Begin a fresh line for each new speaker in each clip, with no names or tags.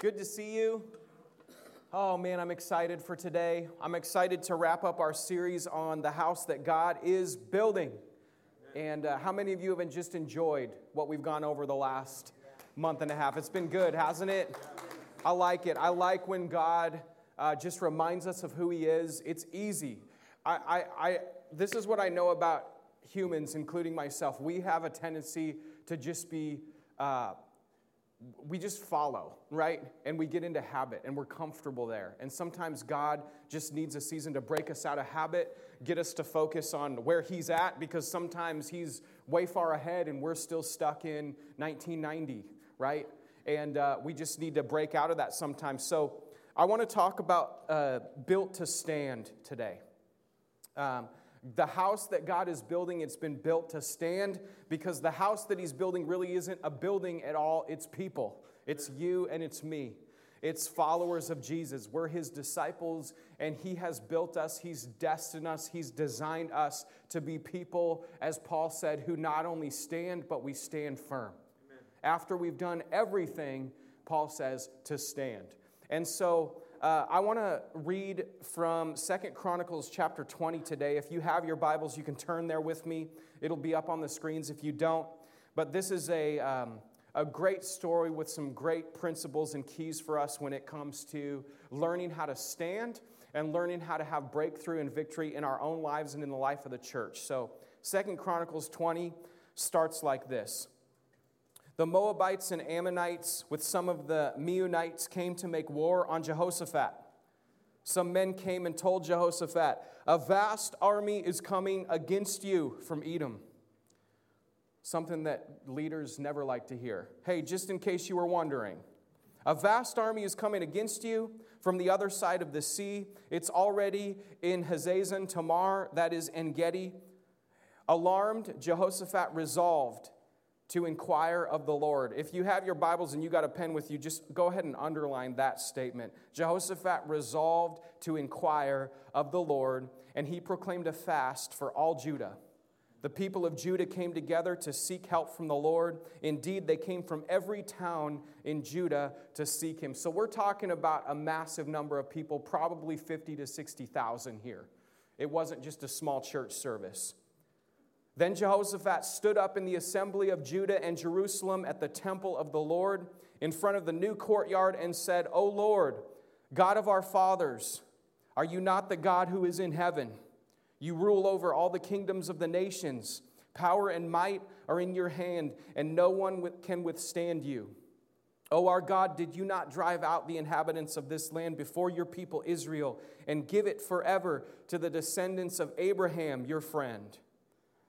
Good to see you. Oh man, I'm excited for today. I'm excited to wrap up our series on the house that God is building. And uh, how many of you have just enjoyed what we've gone over the last month and a half? It's been good, hasn't it? I like it. I like when God uh, just reminds us of who He is. It's easy. I, I, I, this is what I know about humans, including myself. We have a tendency to just be. Uh, we just follow, right? And we get into habit and we're comfortable there. And sometimes God just needs a season to break us out of habit, get us to focus on where He's at, because sometimes He's way far ahead and we're still stuck in 1990, right? And uh, we just need to break out of that sometimes. So I want to talk about uh, built to stand today. Um, the house that God is building, it's been built to stand because the house that He's building really isn't a building at all, it's people. It's you and it's me. It's followers of Jesus. We're His disciples, and He has built us. He's destined us. He's designed us to be people, as Paul said, who not only stand, but we stand firm. Amen. After we've done everything, Paul says, to stand. And so, uh, I want to read from Second Chronicles chapter 20 today. If you have your Bibles, you can turn there with me. It'll be up on the screens if you don't. But this is a, um, a great story with some great principles and keys for us when it comes to learning how to stand and learning how to have breakthrough and victory in our own lives and in the life of the church. So, Second Chronicles 20 starts like this. The Moabites and Ammonites, with some of the Meunites, came to make war on Jehoshaphat. Some men came and told Jehoshaphat, A vast army is coming against you from Edom. Something that leaders never like to hear. Hey, just in case you were wondering, a vast army is coming against you from the other side of the sea. It's already in Hazazon Tamar, that is En Gedi. Alarmed, Jehoshaphat resolved to inquire of the Lord. If you have your Bibles and you got a pen with you, just go ahead and underline that statement. Jehoshaphat resolved to inquire of the Lord, and he proclaimed a fast for all Judah. The people of Judah came together to seek help from the Lord. Indeed, they came from every town in Judah to seek him. So we're talking about a massive number of people, probably 50 to 60,000 here. It wasn't just a small church service. Then Jehoshaphat stood up in the assembly of Judah and Jerusalem at the temple of the Lord in front of the new courtyard and said, O Lord, God of our fathers, are you not the God who is in heaven? You rule over all the kingdoms of the nations. Power and might are in your hand, and no one can withstand you. O our God, did you not drive out the inhabitants of this land before your people Israel and give it forever to the descendants of Abraham, your friend?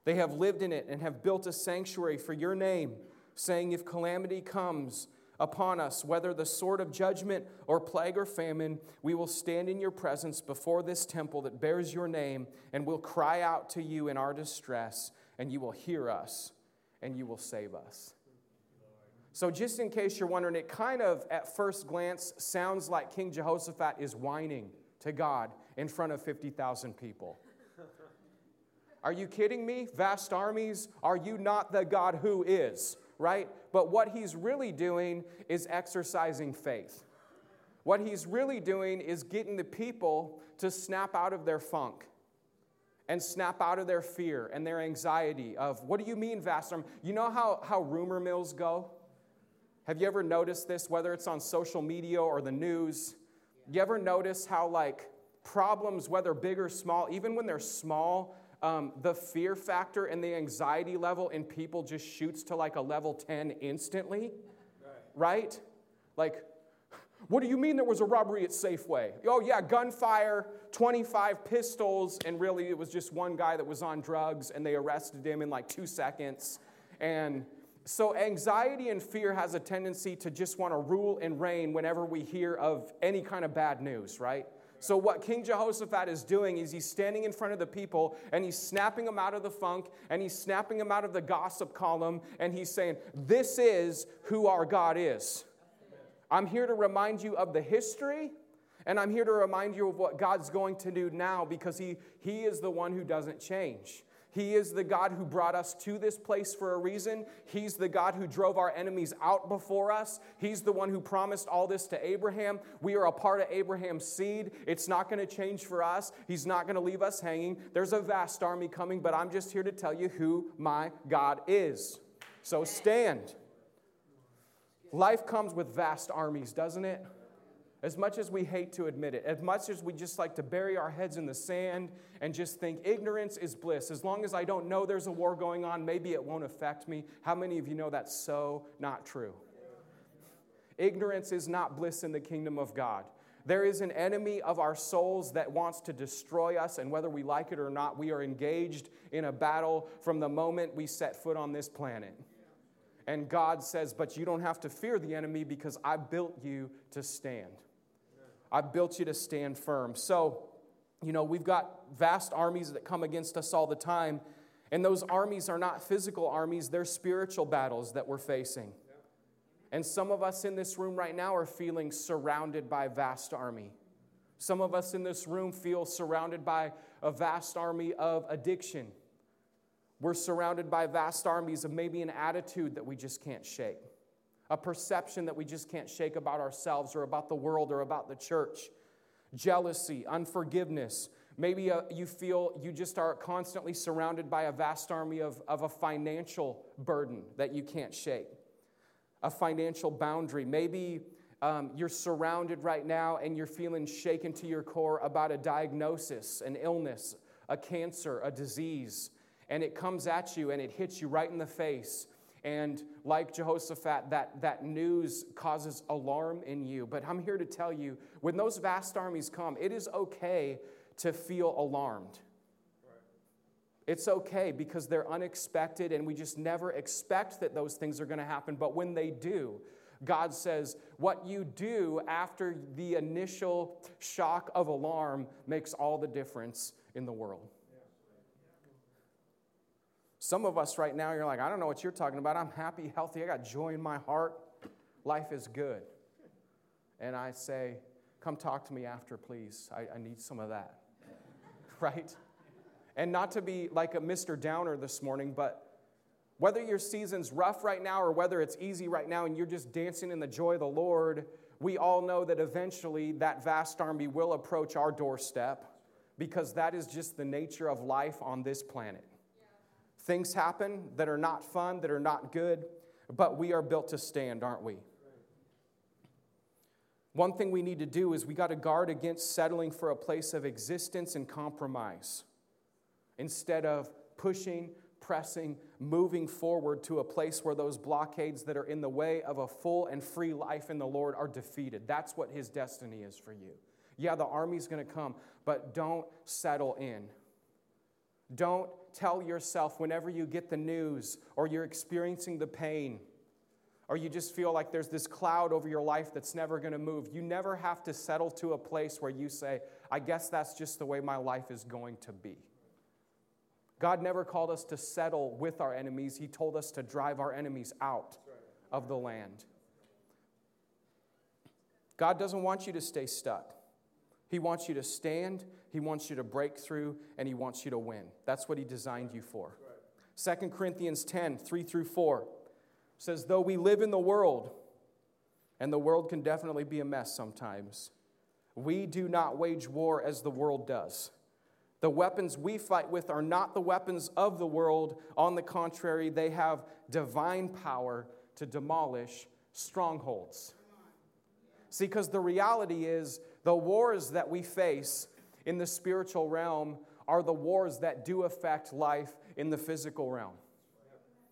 They have lived in it and have built a sanctuary for your name, saying, If calamity comes upon us, whether the sword of judgment or plague or famine, we will stand in your presence before this temple that bears your name, and will cry out to you in our distress, and you will hear us, and you will save us. So, just in case you're wondering, it kind of, at first glance, sounds like King Jehoshaphat is whining to God in front of 50,000 people. Are you kidding me? Vast armies? Are you not the God who is? Right? But what he's really doing is exercising faith. What he's really doing is getting the people to snap out of their funk and snap out of their fear and their anxiety of what do you mean vast you know how, how rumor mills go have you ever noticed this whether it's on social media or the news you ever notice how like problems whether big or small even when they're small um, the fear factor and the anxiety level in people just shoots to like a level 10 instantly, right? right? Like, what do you mean there was a robbery at Safeway? Oh, yeah, gunfire, 25 pistols, and really it was just one guy that was on drugs and they arrested him in like two seconds. And so, anxiety and fear has a tendency to just want to rule and reign whenever we hear of any kind of bad news, right? So, what King Jehoshaphat is doing is he's standing in front of the people and he's snapping them out of the funk and he's snapping them out of the gossip column and he's saying, This is who our God is. I'm here to remind you of the history and I'm here to remind you of what God's going to do now because he, he is the one who doesn't change. He is the God who brought us to this place for a reason. He's the God who drove our enemies out before us. He's the one who promised all this to Abraham. We are a part of Abraham's seed. It's not going to change for us. He's not going to leave us hanging. There's a vast army coming, but I'm just here to tell you who my God is. So stand. Life comes with vast armies, doesn't it? As much as we hate to admit it, as much as we just like to bury our heads in the sand and just think ignorance is bliss, as long as I don't know there's a war going on, maybe it won't affect me. How many of you know that's so not true? Ignorance is not bliss in the kingdom of God. There is an enemy of our souls that wants to destroy us, and whether we like it or not, we are engaged in a battle from the moment we set foot on this planet. And God says, But you don't have to fear the enemy because I built you to stand. I built you to stand firm. So, you know, we've got vast armies that come against us all the time. And those armies are not physical armies, they're spiritual battles that we're facing. And some of us in this room right now are feeling surrounded by a vast army. Some of us in this room feel surrounded by a vast army of addiction. We're surrounded by vast armies of maybe an attitude that we just can't shake a perception that we just can't shake about ourselves or about the world or about the church, jealousy, unforgiveness. Maybe uh, you feel you just are constantly surrounded by a vast army of, of a financial burden that you can't shake, a financial boundary. Maybe um, you're surrounded right now and you're feeling shaken to your core about a diagnosis, an illness, a cancer, a disease, and it comes at you and it hits you right in the face and like Jehoshaphat, that, that news causes alarm in you. But I'm here to tell you when those vast armies come, it is okay to feel alarmed. It's okay because they're unexpected and we just never expect that those things are going to happen. But when they do, God says, what you do after the initial shock of alarm makes all the difference in the world. Some of us right now, you're like, I don't know what you're talking about. I'm happy, healthy. I got joy in my heart. Life is good. And I say, Come talk to me after, please. I, I need some of that. right? And not to be like a Mr. Downer this morning, but whether your season's rough right now or whether it's easy right now and you're just dancing in the joy of the Lord, we all know that eventually that vast army will approach our doorstep because that is just the nature of life on this planet. Things happen that are not fun, that are not good, but we are built to stand, aren't we? One thing we need to do is we got to guard against settling for a place of existence and compromise instead of pushing, pressing, moving forward to a place where those blockades that are in the way of a full and free life in the Lord are defeated. That's what His destiny is for you. Yeah, the army's going to come, but don't settle in. Don't tell yourself whenever you get the news or you're experiencing the pain or you just feel like there's this cloud over your life that's never going to move. You never have to settle to a place where you say, I guess that's just the way my life is going to be. God never called us to settle with our enemies, He told us to drive our enemies out of the land. God doesn't want you to stay stuck. He wants you to stand, He wants you to break through, and He wants you to win. That's what He designed you for. 2 Corinthians 10 3 through 4 says, Though we live in the world, and the world can definitely be a mess sometimes, we do not wage war as the world does. The weapons we fight with are not the weapons of the world. On the contrary, they have divine power to demolish strongholds. See, because the reality is, the wars that we face in the spiritual realm are the wars that do affect life in the physical realm.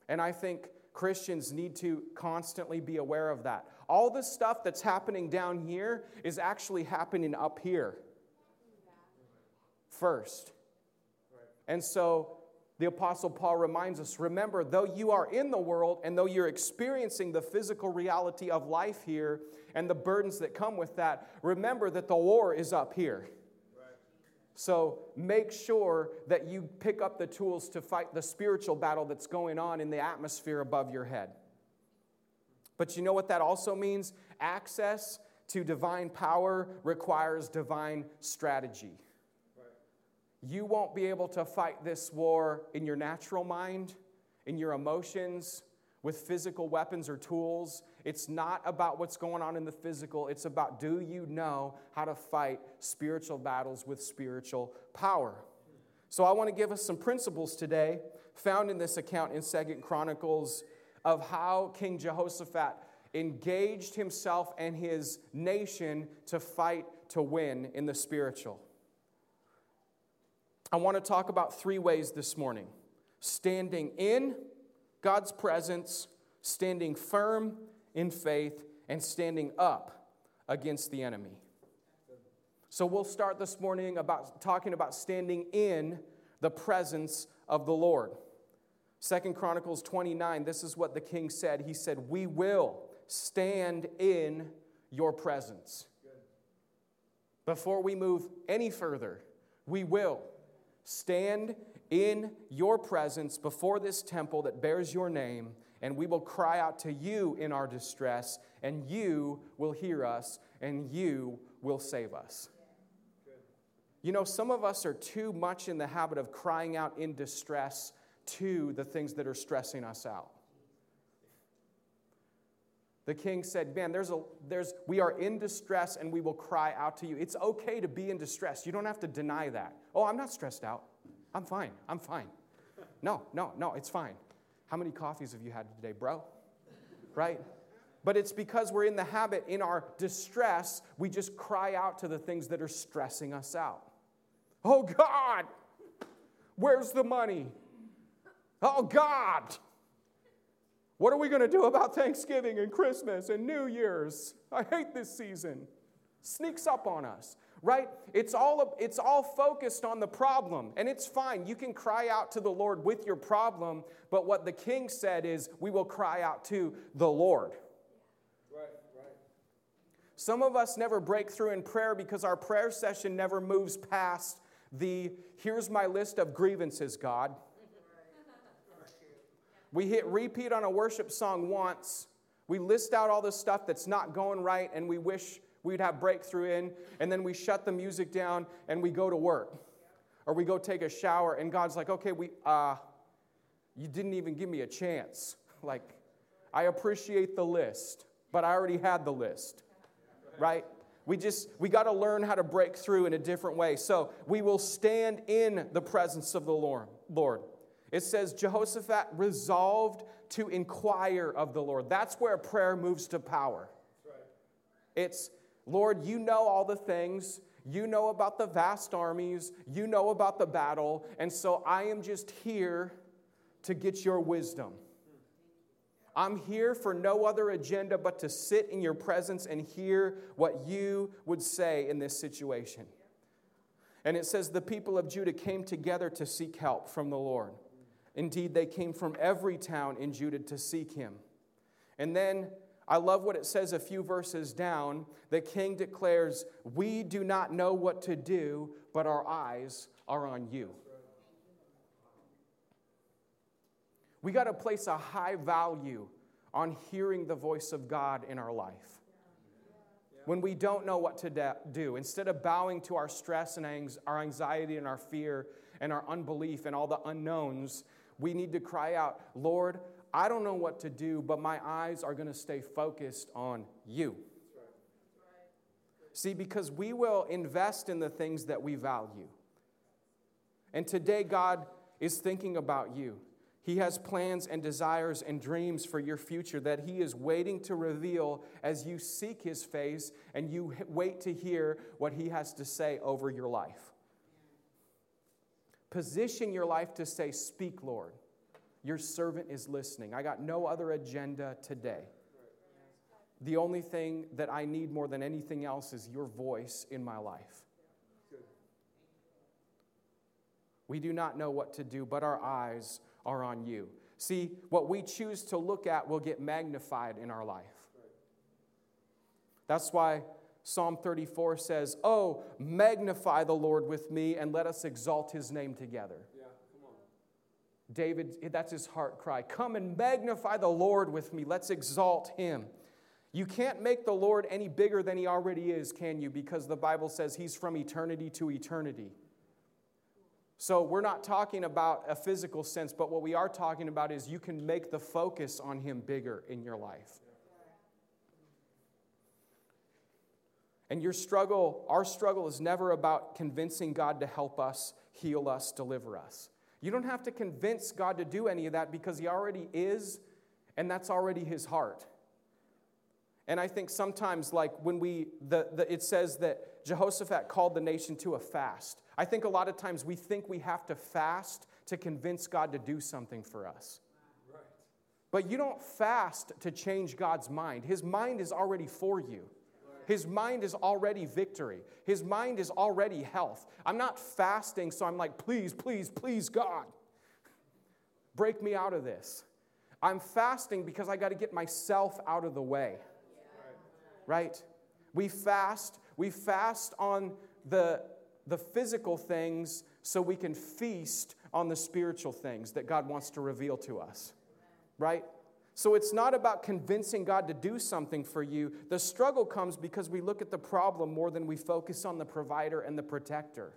And I think Christians need to constantly be aware of that. All the stuff that's happening down here is actually happening up here first. And so the Apostle Paul reminds us remember, though you are in the world and though you're experiencing the physical reality of life here, and the burdens that come with that, remember that the war is up here. So make sure that you pick up the tools to fight the spiritual battle that's going on in the atmosphere above your head. But you know what that also means? Access to divine power requires divine strategy. You won't be able to fight this war in your natural mind, in your emotions, with physical weapons or tools. It's not about what's going on in the physical. It's about do you know how to fight spiritual battles with spiritual power? So I want to give us some principles today found in this account in Second Chronicles of how King Jehoshaphat engaged himself and his nation to fight to win in the spiritual. I want to talk about three ways this morning standing in God's presence, standing firm in faith, and standing up against the enemy. So we'll start this morning about talking about standing in the presence of the Lord. Second Chronicles 29, this is what the king said. He said, We will stand in your presence. Before we move any further, we will stand in your presence before this temple that bears your name, and we will cry out to you in our distress, and you will hear us, and you will save us. You know, some of us are too much in the habit of crying out in distress to the things that are stressing us out. The king said, Man, there's a, there's, we are in distress and we will cry out to you. It's okay to be in distress. You don't have to deny that. Oh, I'm not stressed out. I'm fine. I'm fine. No, no, no, it's fine. How many coffees have you had today, bro? Right? But it's because we're in the habit, in our distress, we just cry out to the things that are stressing us out. Oh God, where's the money? Oh God, what are we going to do about Thanksgiving and Christmas and New Year's? I hate this season. Sneaks up on us right? It's all, it's all focused on the problem, and it's fine. You can cry out to the Lord with your problem, but what the king said is, we will cry out to the Lord. Right, right. Some of us never break through in prayer because our prayer session never moves past the here's my list of grievances, God. We hit repeat on a worship song once. We list out all the stuff that's not going right, and we wish we'd have breakthrough in, and then we shut the music down and we go to work. Or we go take a shower, and God's like, okay, we, uh, you didn't even give me a chance. Like, I appreciate the list, but I already had the list, right? We just, we got to learn how to break through in a different way. So we will stand in the presence of the Lord. Lord. It says Jehoshaphat resolved to inquire of the Lord. That's where prayer moves to power. It's Lord, you know all the things. You know about the vast armies. You know about the battle. And so I am just here to get your wisdom. I'm here for no other agenda but to sit in your presence and hear what you would say in this situation. And it says, The people of Judah came together to seek help from the Lord. Indeed, they came from every town in Judah to seek him. And then I love what it says a few verses down. The king declares, We do not know what to do, but our eyes are on you. We got to place a high value on hearing the voice of God in our life. When we don't know what to do, instead of bowing to our stress and our anxiety and our fear and our unbelief and all the unknowns, we need to cry out, Lord, I don't know what to do, but my eyes are going to stay focused on you. See, because we will invest in the things that we value. And today, God is thinking about you. He has plans and desires and dreams for your future that He is waiting to reveal as you seek His face and you wait to hear what He has to say over your life. Position your life to say, Speak, Lord. Your servant is listening. I got no other agenda today. The only thing that I need more than anything else is your voice in my life. We do not know what to do, but our eyes are on you. See, what we choose to look at will get magnified in our life. That's why Psalm 34 says, Oh, magnify the Lord with me and let us exalt his name together. David, that's his heart cry. Come and magnify the Lord with me. Let's exalt him. You can't make the Lord any bigger than he already is, can you? Because the Bible says he's from eternity to eternity. So, we're not talking about a physical sense, but what we are talking about is you can make the focus on Him bigger in your life. And your struggle, our struggle, is never about convincing God to help us, heal us, deliver us. You don't have to convince God to do any of that because He already is, and that's already His heart. And I think sometimes, like when we, the, the, it says that Jehoshaphat called the nation to a fast. I think a lot of times we think we have to fast to convince God to do something for us. Right. But you don't fast to change God's mind, His mind is already for you. His mind is already victory. His mind is already health. I'm not fasting, so I'm like, please, please, please, God, break me out of this. I'm fasting because I got to get myself out of the way. Right? We fast, we fast on the, the physical things so we can feast on the spiritual things that God wants to reveal to us. Right? So it's not about convincing God to do something for you. The struggle comes because we look at the problem more than we focus on the provider and the protector.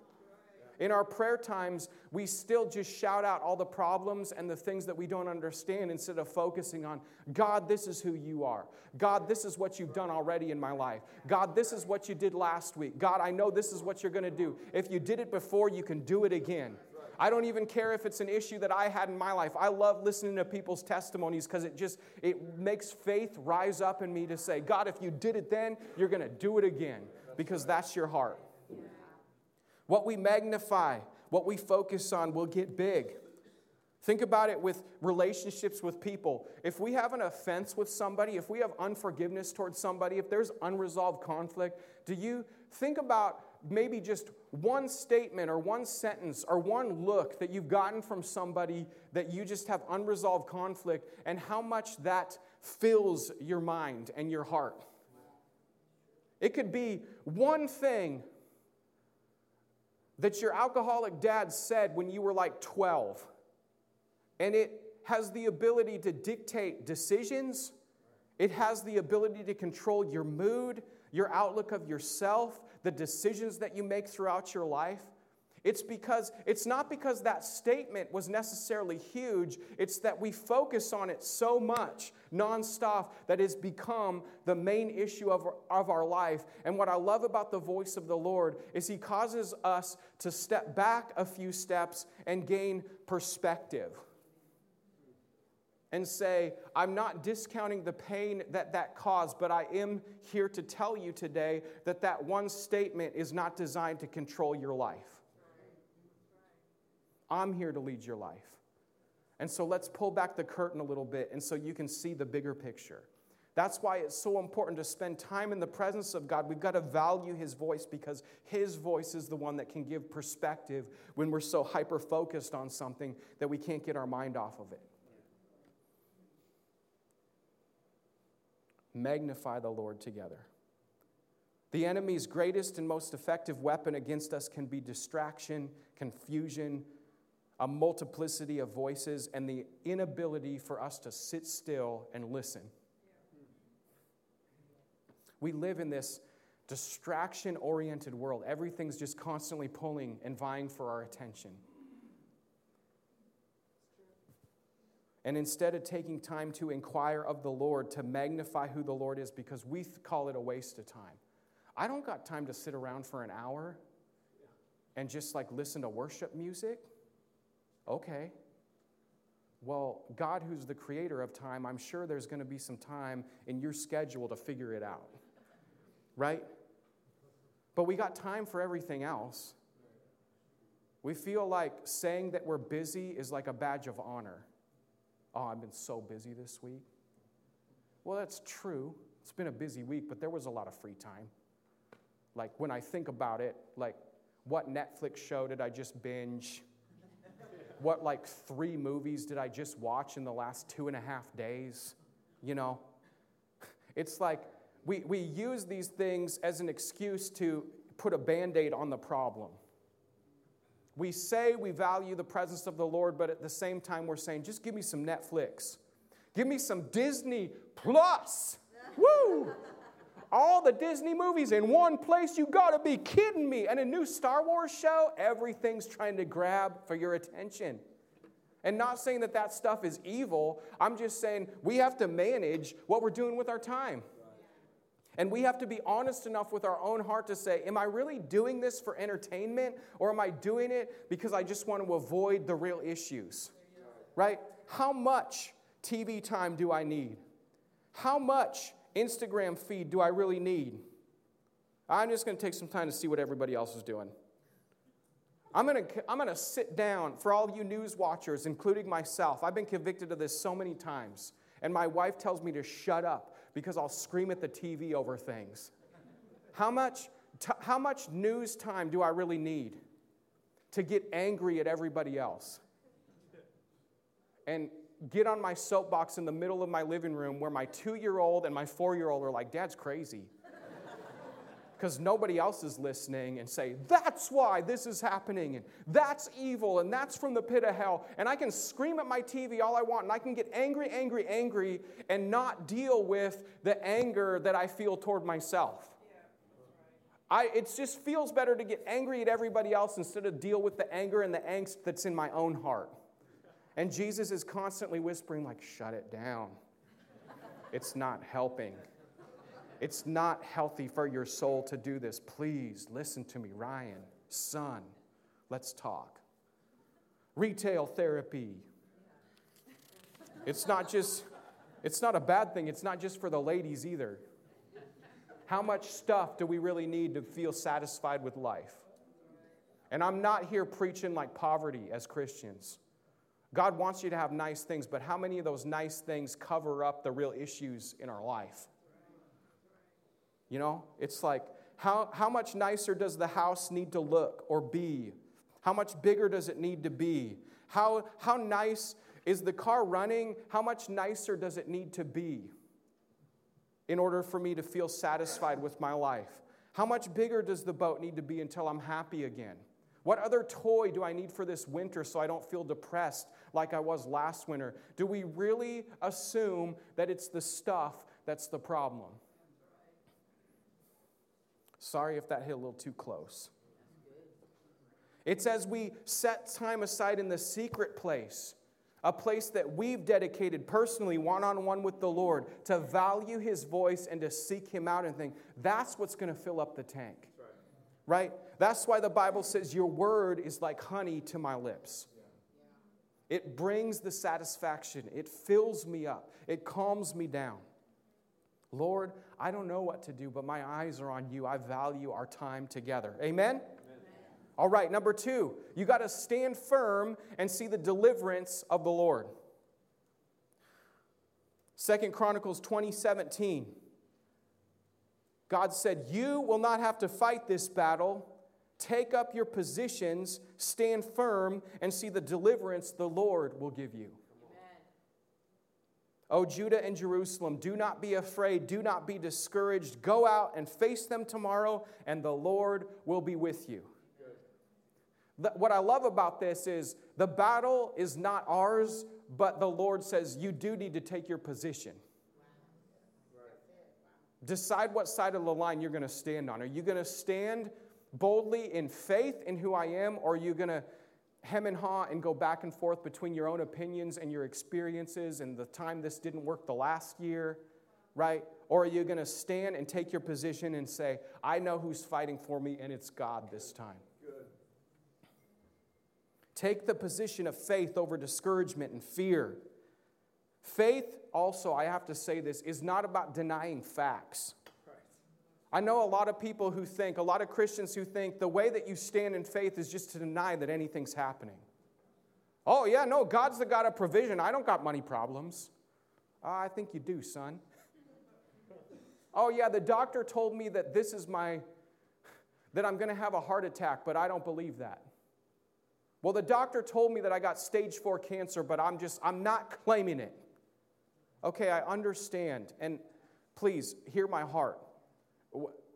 In our prayer times, we still just shout out all the problems and the things that we don't understand instead of focusing on God, this is who you are. God, this is what you've done already in my life. God, this is what you did last week. God, I know this is what you're going to do. If you did it before, you can do it again. I don't even care if it's an issue that I had in my life. I love listening to people's testimonies because it just it makes faith rise up in me to say, God, if you did it then, you're going to do it again because that's your heart. What we magnify, what we focus on will get big. Think about it with relationships with people. If we have an offense with somebody, if we have unforgiveness towards somebody, if there's unresolved conflict, do you think about maybe just one statement or one sentence or one look that you've gotten from somebody that you just have unresolved conflict and how much that fills your mind and your heart. It could be one thing that your alcoholic dad said when you were like 12, and it has the ability to dictate decisions. It has the ability to control your mood, your outlook of yourself, the decisions that you make throughout your life. It's because it's not because that statement was necessarily huge, it's that we focus on it so much nonstop that it's become the main issue of, of our life. And what I love about the voice of the Lord is He causes us to step back a few steps and gain perspective and say, I'm not discounting the pain that that caused, but I am here to tell you today that that one statement is not designed to control your life. I'm here to lead your life. And so let's pull back the curtain a little bit and so you can see the bigger picture. That's why it's so important to spend time in the presence of God. We've got to value His voice because His voice is the one that can give perspective when we're so hyper focused on something that we can't get our mind off of it. Magnify the Lord together. The enemy's greatest and most effective weapon against us can be distraction, confusion, a multiplicity of voices, and the inability for us to sit still and listen. We live in this distraction oriented world. Everything's just constantly pulling and vying for our attention. And instead of taking time to inquire of the Lord, to magnify who the Lord is, because we call it a waste of time. I don't got time to sit around for an hour and just like listen to worship music. Okay. Well, God, who's the creator of time, I'm sure there's going to be some time in your schedule to figure it out. Right? But we got time for everything else. We feel like saying that we're busy is like a badge of honor. Oh, I've been so busy this week. Well, that's true. It's been a busy week, but there was a lot of free time. Like when I think about it, like what Netflix show did I just binge? what like three movies did I just watch in the last two and a half days? You know? It's like we, we use these things as an excuse to put a band aid on the problem. We say we value the presence of the Lord, but at the same time, we're saying, just give me some Netflix. Give me some Disney Plus. Woo! all the Disney movies in one place. You gotta be kidding me. And a new Star Wars show, everything's trying to grab for your attention. And not saying that that stuff is evil, I'm just saying we have to manage what we're doing with our time. And we have to be honest enough with our own heart to say, Am I really doing this for entertainment or am I doing it because I just want to avoid the real issues? Right? How much TV time do I need? How much Instagram feed do I really need? I'm just going to take some time to see what everybody else is doing. I'm going to, I'm going to sit down for all you news watchers, including myself. I've been convicted of this so many times. And my wife tells me to shut up because I'll scream at the TV over things. How much, t- how much news time do I really need to get angry at everybody else? And get on my soapbox in the middle of my living room where my two year old and my four year old are like, Dad's crazy because nobody else is listening and say, That's why this is happening, and that's evil, and that's from the pit of hell. And I can scream at my TV all I want, and I can get angry, angry, angry, and not deal with the anger that I feel toward myself. I, it just feels better to get angry at everybody else instead of deal with the anger and the angst that's in my own heart. And Jesus is constantly whispering, like, shut it down. It's not helping. It's not healthy for your soul to do this. Please listen to me, Ryan, son, let's talk. Retail therapy. It's not just it's not a bad thing. It's not just for the ladies either. How much stuff do we really need to feel satisfied with life? And I'm not here preaching like poverty as Christians. God wants you to have nice things, but how many of those nice things cover up the real issues in our life? You know, it's like, how, how much nicer does the house need to look or be? How much bigger does it need to be? How, how nice is the car running? How much nicer does it need to be in order for me to feel satisfied with my life? How much bigger does the boat need to be until I'm happy again? What other toy do I need for this winter so I don't feel depressed like I was last winter? Do we really assume that it's the stuff that's the problem? Sorry if that hit a little too close. It's as we set time aside in the secret place, a place that we've dedicated personally, one on one with the Lord, to value His voice and to seek Him out and think, that's what's going to fill up the tank. Right. That's why the Bible says, Your word is like honey to my lips. It brings the satisfaction, it fills me up, it calms me down. Lord, I don't know what to do, but my eyes are on you. I value our time together. Amen? Amen. All right, number two, you got to stand firm and see the deliverance of the Lord. Second Chronicles 20 17. God said, You will not have to fight this battle. Take up your positions, stand firm, and see the deliverance the Lord will give you. O Judah and Jerusalem, do not be afraid, do not be discouraged. Go out and face them tomorrow, and the Lord will be with you. what I love about this is the battle is not ours, but the Lord says you do need to take your position. Decide what side of the line you're going to stand on. Are you going to stand boldly in faith in who I am, or are you going to hem and haw and go back and forth between your own opinions and your experiences and the time this didn't work the last year, right? Or are you going to stand and take your position and say, I know who's fighting for me and it's God this time? Good. Take the position of faith over discouragement and fear. Faith, also, I have to say this, is not about denying facts. I know a lot of people who think, a lot of Christians who think the way that you stand in faith is just to deny that anything's happening. Oh, yeah, no, God's the God of provision. I don't got money problems. Uh, I think you do, son. oh, yeah, the doctor told me that this is my, that I'm going to have a heart attack, but I don't believe that. Well, the doctor told me that I got stage four cancer, but I'm just, I'm not claiming it. Okay, I understand. And please hear my heart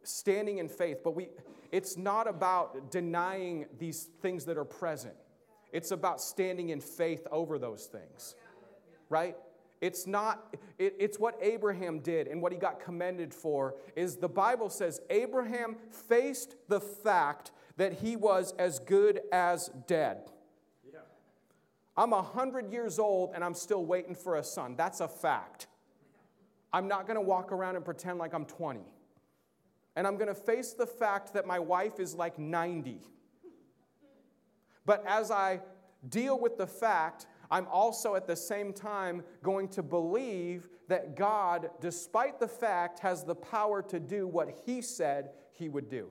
standing in faith, but we, it's not about denying these things that are present. It's about standing in faith over those things, right? it's not it, it's what abraham did and what he got commended for is the bible says abraham faced the fact that he was as good as dead yeah. i'm 100 years old and i'm still waiting for a son that's a fact i'm not going to walk around and pretend like i'm 20 and i'm going to face the fact that my wife is like 90 but as i deal with the fact I'm also at the same time going to believe that God, despite the fact, has the power to do what He said He would do.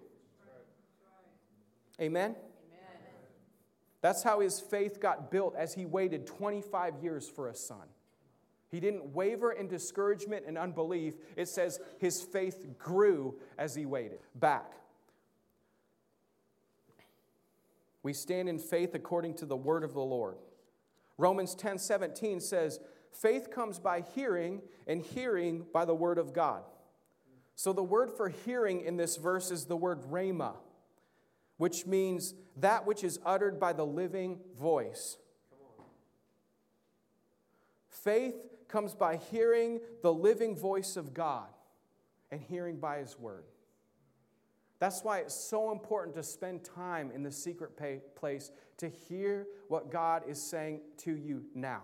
Amen? Amen? That's how his faith got built as he waited 25 years for a son. He didn't waver in discouragement and unbelief. It says his faith grew as he waited. Back. We stand in faith according to the word of the Lord. Romans 10 17 says, Faith comes by hearing, and hearing by the word of God. So the word for hearing in this verse is the word rhema, which means that which is uttered by the living voice. Faith comes by hearing the living voice of God and hearing by his word. That's why it's so important to spend time in the secret place to hear what God is saying to you now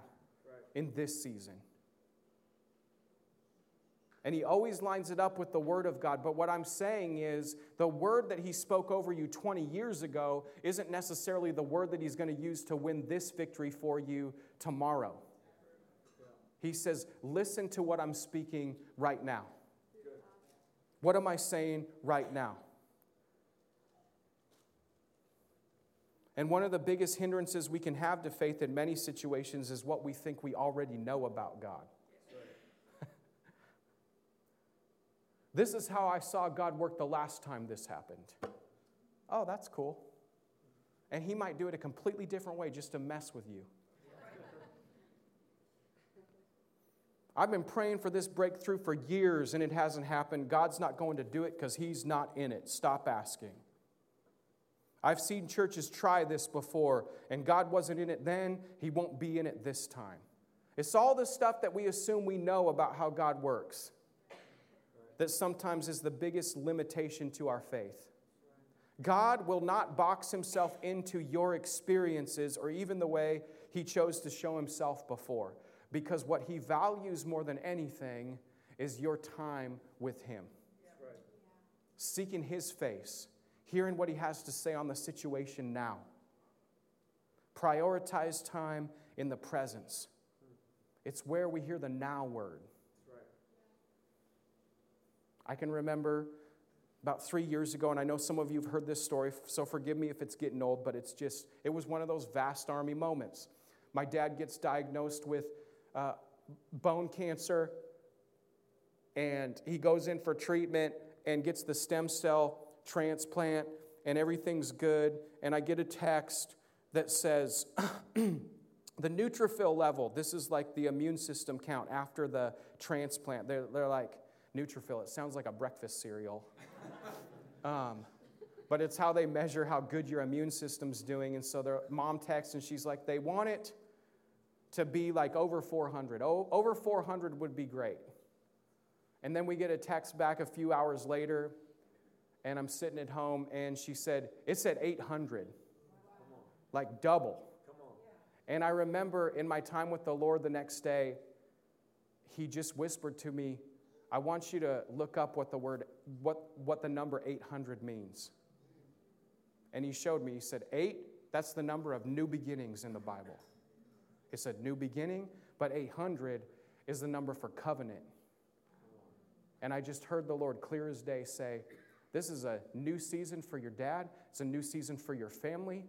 in this season. And he always lines it up with the Word of God. But what I'm saying is the Word that he spoke over you 20 years ago isn't necessarily the Word that he's going to use to win this victory for you tomorrow. He says, Listen to what I'm speaking right now. What am I saying right now? And one of the biggest hindrances we can have to faith in many situations is what we think we already know about God. this is how I saw God work the last time this happened. Oh, that's cool. And He might do it a completely different way just to mess with you. I've been praying for this breakthrough for years and it hasn't happened. God's not going to do it because He's not in it. Stop asking. I've seen churches try this before, and God wasn't in it then, He won't be in it this time. It's all the stuff that we assume we know about how God works that sometimes is the biggest limitation to our faith. God will not box Himself into your experiences or even the way He chose to show Himself before, because what He values more than anything is your time with Him. Seeking His face hearing what he has to say on the situation now. Prioritize time in the presence. It's where we hear the now word. I can remember about three years ago, and I know some of you have heard this story, so forgive me if it's getting old, but it's just, it was one of those vast army moments. My dad gets diagnosed with uh, bone cancer, and he goes in for treatment and gets the stem cell transplant and everything's good, and I get a text that says, the neutrophil level, this is like the immune system count after the transplant. They're, they're like, neutrophil, it sounds like a breakfast cereal. um, but it's how they measure how good your immune system's doing. And so their mom texts and she's like, they want it to be like over 400. Oh, over 400 would be great. And then we get a text back a few hours later and I'm sitting at home, and she said, It's at 800, like double. And I remember in my time with the Lord the next day, he just whispered to me, I want you to look up what the word, what, what the number 800 means. And he showed me, he said, Eight, that's the number of new beginnings in the Bible. It's a new beginning, but 800 is the number for covenant. And I just heard the Lord clear as day say, this is a new season for your dad, it's a new season for your family.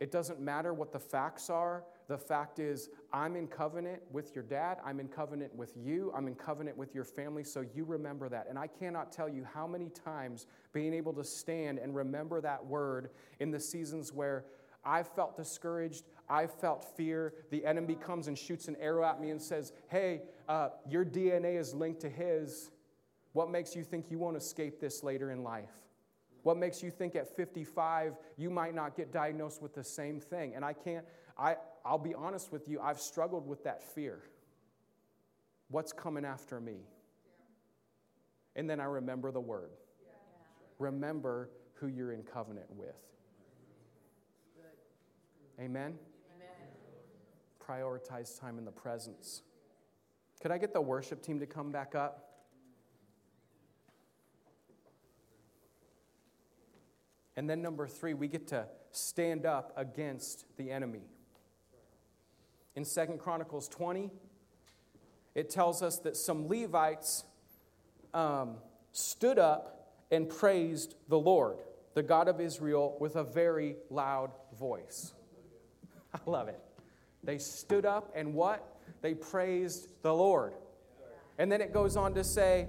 It doesn't matter what the facts are. The fact is, I'm in covenant with your dad. I'm in covenant with you. I'm in covenant with your family. So you remember that. And I cannot tell you how many times being able to stand and remember that word in the seasons where I felt discouraged, I felt fear. The enemy comes and shoots an arrow at me and says, Hey, uh, your DNA is linked to his. What makes you think you won't escape this later in life? What makes you think at 55 you might not get diagnosed with the same thing? And I can't, I, I'll be honest with you, I've struggled with that fear. what's coming after me? And then I remember the word. Remember who you're in covenant with. Amen? Prioritize time in the presence. Could I get the worship team to come back up? And then, number three, we get to stand up against the enemy. In Second Chronicles 20, it tells us that some Levites um, stood up and praised the Lord, the God of Israel, with a very loud voice. I love it. They stood up and what? They praised the Lord. And then it goes on to say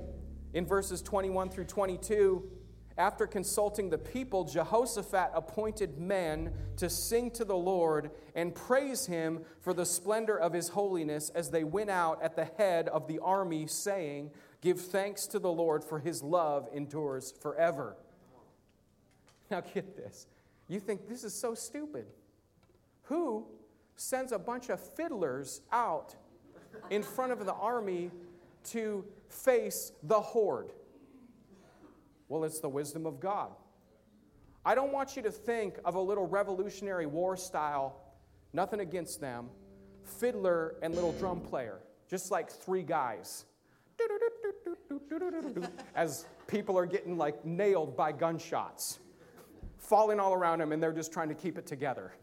in verses 21 through 22 after consulting the people, Jehoshaphat appointed men to sing to the Lord and praise him for the splendor of his holiness as they went out at the head of the army, saying, Give thanks to the Lord, for his love endures forever. Now, get this. You think this is so stupid. Who sends a bunch of fiddlers out in front of the army to face the horde? Well, it's the wisdom of God. I don't want you to think of a little Revolutionary War style, nothing against them, fiddler and little drum player, just like three guys. As people are getting like nailed by gunshots, falling all around them, and they're just trying to keep it together.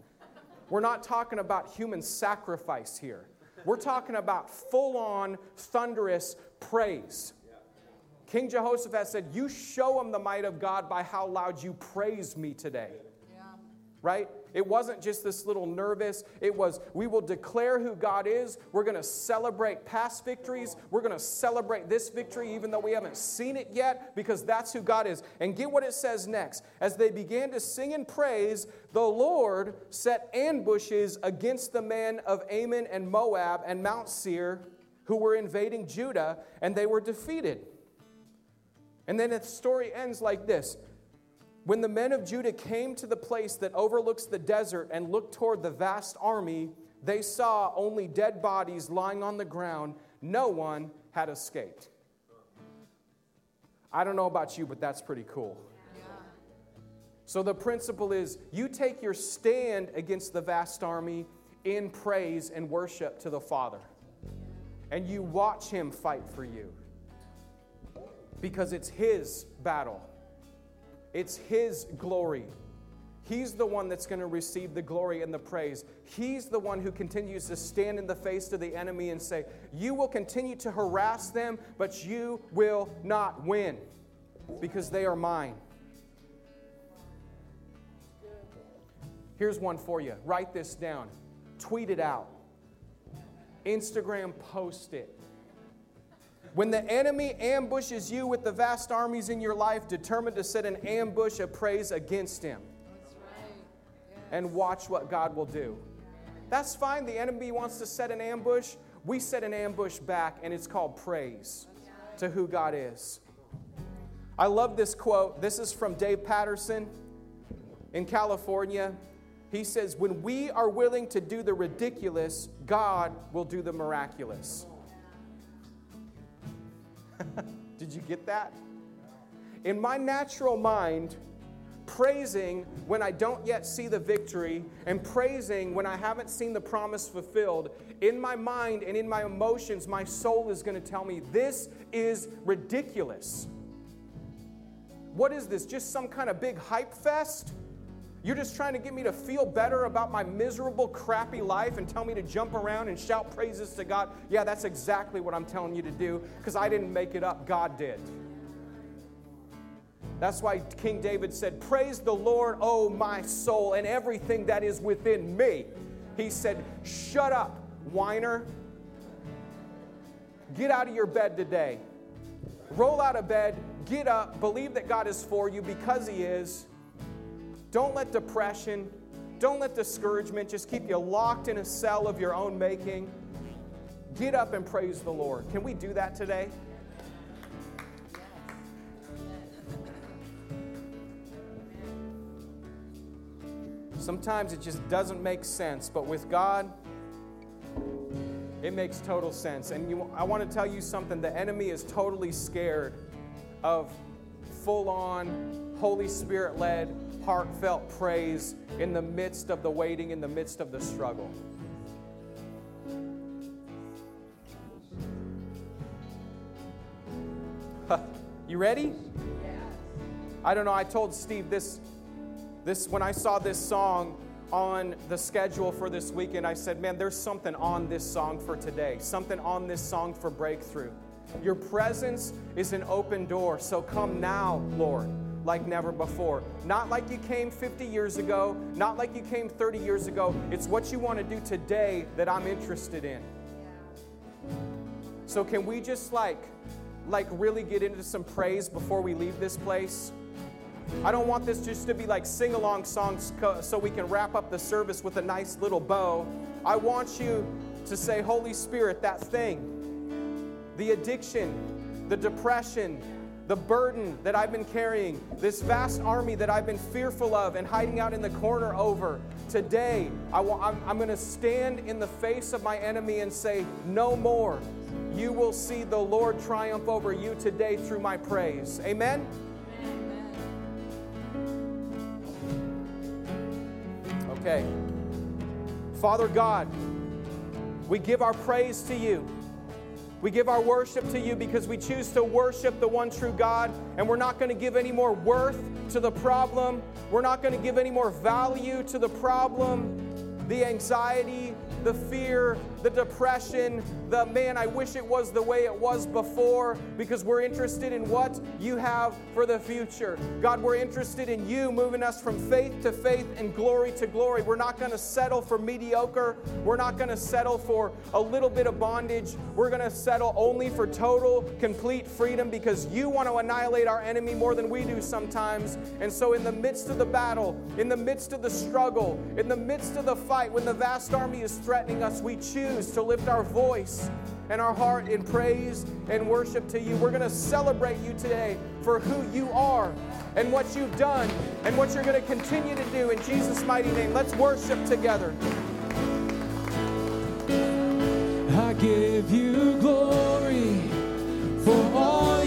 We're not talking about human sacrifice here. We're talking about full on, thunderous praise. King Jehoshaphat said, You show them the might of God by how loud you praise me today. Yeah. Right? It wasn't just this little nervous. It was, we will declare who God is. We're going to celebrate past victories. We're going to celebrate this victory, even though we haven't seen it yet, because that's who God is. And get what it says next. As they began to sing and praise, the Lord set ambushes against the men of Ammon and Moab and Mount Seir who were invading Judah, and they were defeated. And then the story ends like this When the men of Judah came to the place that overlooks the desert and looked toward the vast army, they saw only dead bodies lying on the ground. No one had escaped. I don't know about you, but that's pretty cool. So the principle is you take your stand against the vast army in praise and worship to the Father, and you watch him fight for you because it's His battle, it's His glory. He's the one that's going to receive the glory and the praise. He's the one who continues to stand in the face of the enemy and say, You will continue to harass them, but you will not win because they are mine. Here's one for you. Write this down, tweet it out, Instagram post it. When the enemy ambushes you with the vast armies in your life, determined to set an ambush of praise against him. And watch what God will do. That's fine. The enemy wants to set an ambush. We set an ambush back, and it's called praise to who God is. I love this quote. This is from Dave Patterson in California. He says, When we are willing to do the ridiculous, God will do the miraculous. Did you get that? In my natural mind, praising when I don't yet see the victory and praising when I haven't seen the promise fulfilled, in my mind and in my emotions, my soul is going to tell me this is ridiculous. What is this? Just some kind of big hype fest? You're just trying to get me to feel better about my miserable, crappy life and tell me to jump around and shout praises to God. Yeah, that's exactly what I'm telling you to do because I didn't make it up, God did. That's why King David said, Praise the Lord, O my soul, and everything that is within me. He said, Shut up, whiner. Get out of your bed today. Roll out of bed, get up, believe that God is for you because He is don't let depression, don't let discouragement just keep you locked in a cell of your own making. Get up and praise the Lord. Can we do that today? Sometimes it just doesn't make sense, but with God, it makes total sense. And you, I want to tell you something the enemy is totally scared of full on, Holy Spirit led, heartfelt praise in the midst of the waiting, in the midst of the struggle. you ready? I don't know. I told Steve this, this when I saw this song on the schedule for this weekend. I said, "Man, there's something on this song for today. Something on this song for breakthrough. Your presence is an open door. So come now, Lord." Like never before. Not like you came 50 years ago, not like you came 30 years ago. It's what you want to do today that I'm interested in. So can we just like like really get into some praise before we leave this place? I don't want this just to be like sing along songs so we can wrap up the service with a nice little bow. I want you to say, Holy Spirit, that thing, the addiction, the depression, the burden that I've been carrying, this vast army that I've been fearful of and hiding out in the corner over. Today, I I'm, I'm going to stand in the face of my enemy and say, No more. You will see the Lord triumph over you today through my praise. Amen? Okay. Father God, we give our praise to you. We give our worship to you because we choose to worship the one true God, and we're not going to give any more worth to the problem. We're not going to give any more value to the problem, the anxiety, the fear, the depression, the man, I wish it was the way it was before because we're interested in what you have for the future. God, we're interested in you moving us from faith to faith and glory to glory. We're not going to settle for mediocre. We're not going to settle for a little bit of bondage. We're going to settle only for total, complete freedom because you want to annihilate our enemy more than we do sometimes. And so, in the midst of the battle, in the midst of the struggle, in the midst of the fight, when the vast army is threatening us, we choose to lift our voice and our heart in praise and worship to you. We're going to celebrate you today for who you are and what you've done and what you're going to continue to do in Jesus' mighty name. Let's worship together.
I give you glory for all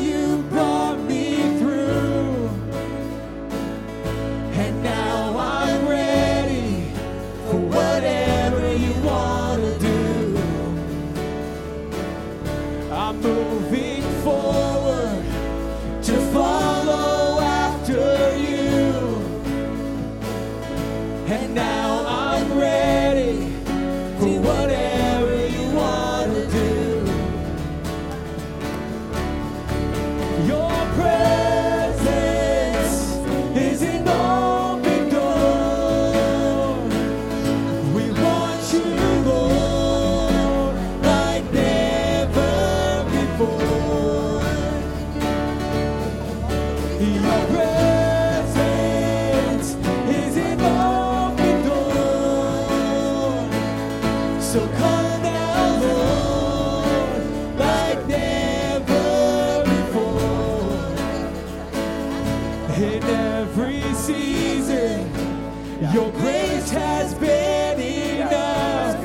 your grace has been enough.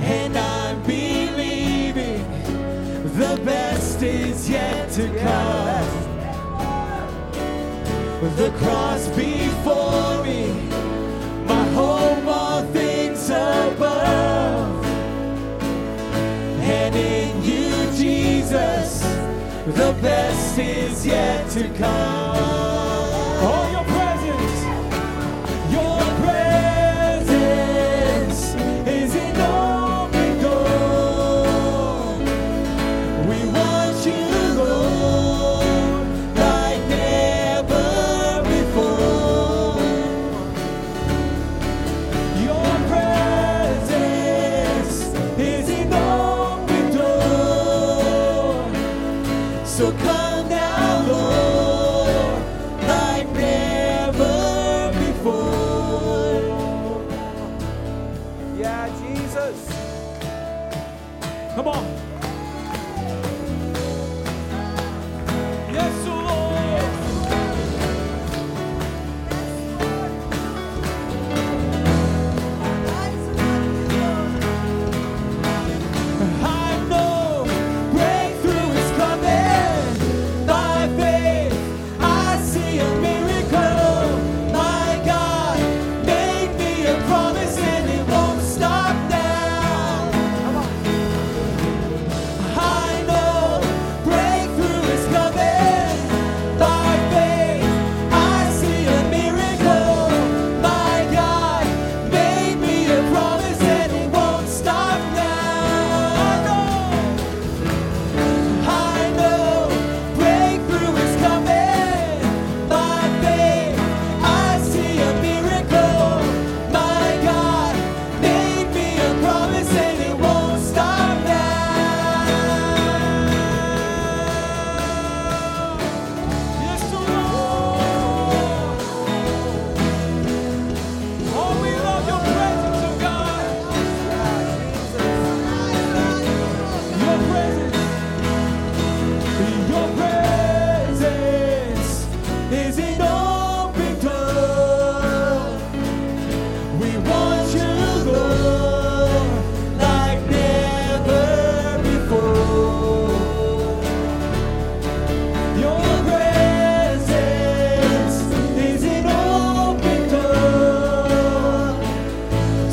And I'm believing the best is yet to come. The cross before me, my home, all things above. And in you, Jesus, the best is yet to come.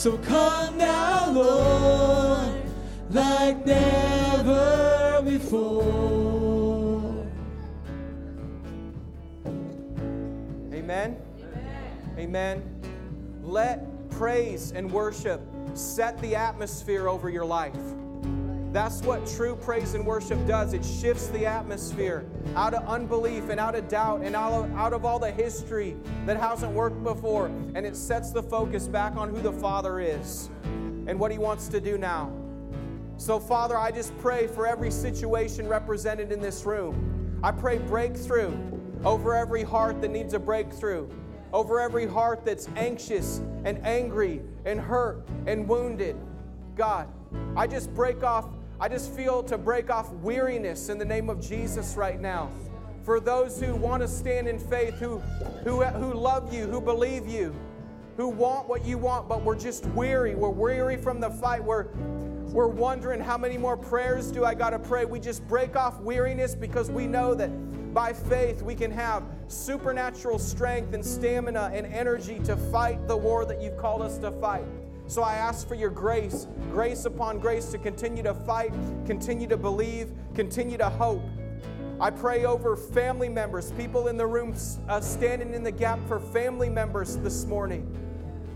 So come now, Lord, like never before.
Amen. Amen. Let praise and worship set the atmosphere over your life. That's what true praise and worship does. It shifts the atmosphere out of unbelief and out of doubt and out of, out of all the history that hasn't worked before. And it sets the focus back on who the Father is and what He wants to do now. So, Father, I just pray for every situation represented in this room. I pray breakthrough over every heart that needs a breakthrough, over every heart that's anxious and angry and hurt and wounded. God, I just break off I just feel to break off weariness in the name of Jesus right now. For those who want to stand in faith, who, who, who love you, who believe you, who want what you want, but we're just weary. We're weary from the fight. We're, we're wondering how many more prayers do I got to pray. We just break off weariness because we know that by faith we can have supernatural strength and stamina and energy to fight the war that you've called us to fight. So I ask for your grace, grace upon grace to continue to fight, continue to believe, continue to hope. I pray over family members, people in the room uh, standing in the gap for family members this morning,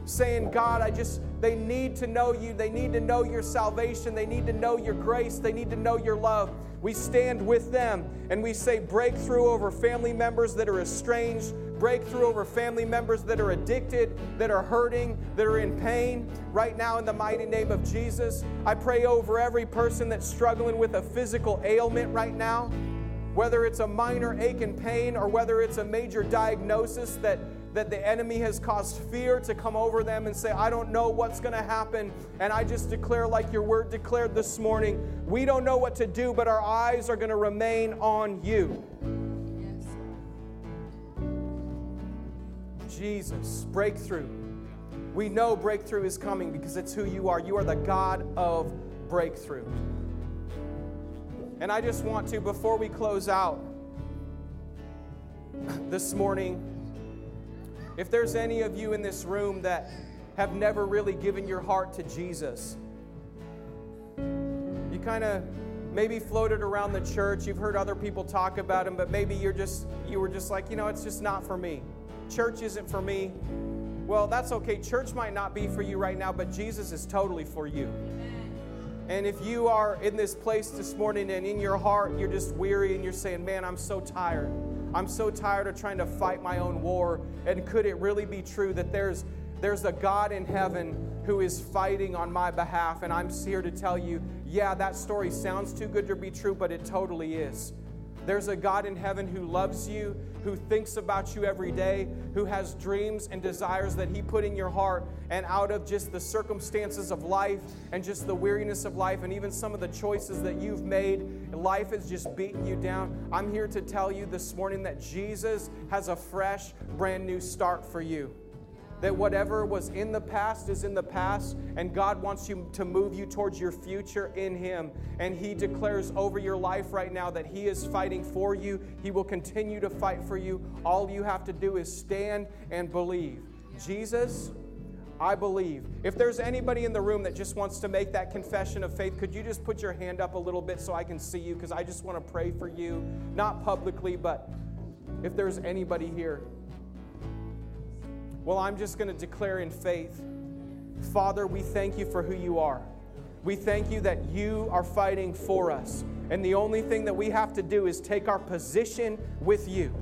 saying, God, I just, they need to know you. They need to know your salvation. They need to know your grace. They need to know your love. We stand with them and we say, breakthrough over family members that are estranged, breakthrough over family members that are addicted, that are hurting, that are in pain. Right now, in the mighty name of Jesus, I pray over every person that's struggling with a physical ailment right now, whether it's a minor ache and pain or whether it's a major diagnosis that that the enemy has caused fear to come over them and say, I don't know what's going to happen. And I just declare, like your word declared this morning, we don't know what to do, but our eyes are going to remain on you. Jesus, breakthrough. We know breakthrough is coming because it's who you are. You are the God of breakthrough. And I just want to, before we close out this morning, if there's any of you in this room that have never really given your heart to Jesus, you kind of maybe floated around the church, you've heard other people talk about him, but maybe you're just you were just like, you know, it's just not for me church isn't for me. Well, that's okay. Church might not be for you right now, but Jesus is totally for you. And if you are in this place this morning and in your heart you're just weary and you're saying, Man, I'm so tired. I'm so tired of trying to fight my own war. And could it really be true that there's there's a God in heaven who is fighting on my behalf? And I'm here to tell you, yeah, that story sounds too good to be true, but it totally is. There's a God in heaven who loves you, who thinks about you every day, who has dreams and desires that He put in your heart. And out of just the circumstances of life and just the weariness of life, and even some of the choices that you've made, life has just beaten you down. I'm here to tell you this morning that Jesus has a fresh, brand new start for you that whatever was in the past is in the past, and God wants you to move you towards your future in Him. And He declares over your life right now that He is fighting for you. He will continue to fight for you. All you have to do is stand and believe. Jesus, I believe. If there's anybody in the room that just wants to make that confession of faith, could you just put your hand up a little bit so I can see you? Because I just want to pray for you, not publicly, but if there's anybody here. Well, I'm just going to declare in faith Father, we thank you for who you are. We thank you that you are fighting for us. And the only thing that we have to do is take our position with you.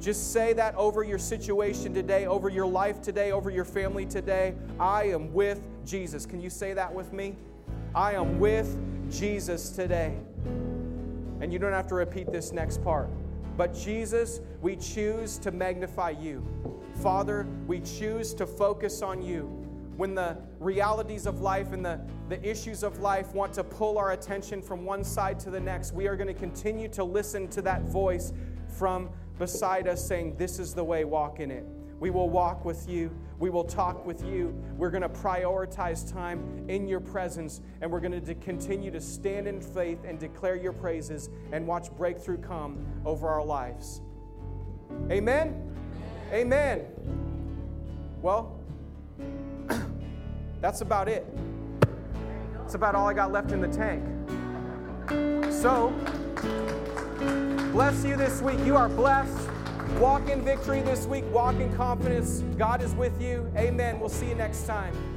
Just say that over your situation today, over your life today, over your family today. I am with Jesus. Can you say that with me? I am with Jesus today. And you don't have to repeat this next part. But Jesus, we choose to magnify you. Father, we choose to focus on you. When the realities of life and the, the issues of life want to pull our attention from one side to the next, we are going to continue to listen to that voice from beside us saying, This is the way, walk in it. We will walk with you. We will talk with you. We're going to prioritize time in your presence, and we're going to continue to stand in faith and declare your praises and watch breakthrough come over our lives. Amen? Amen. Well, that's about it. That's about all I got left in the tank. So, bless you this week. You are blessed. Walk in victory this week. Walk in confidence. God is with you. Amen. We'll see you next time.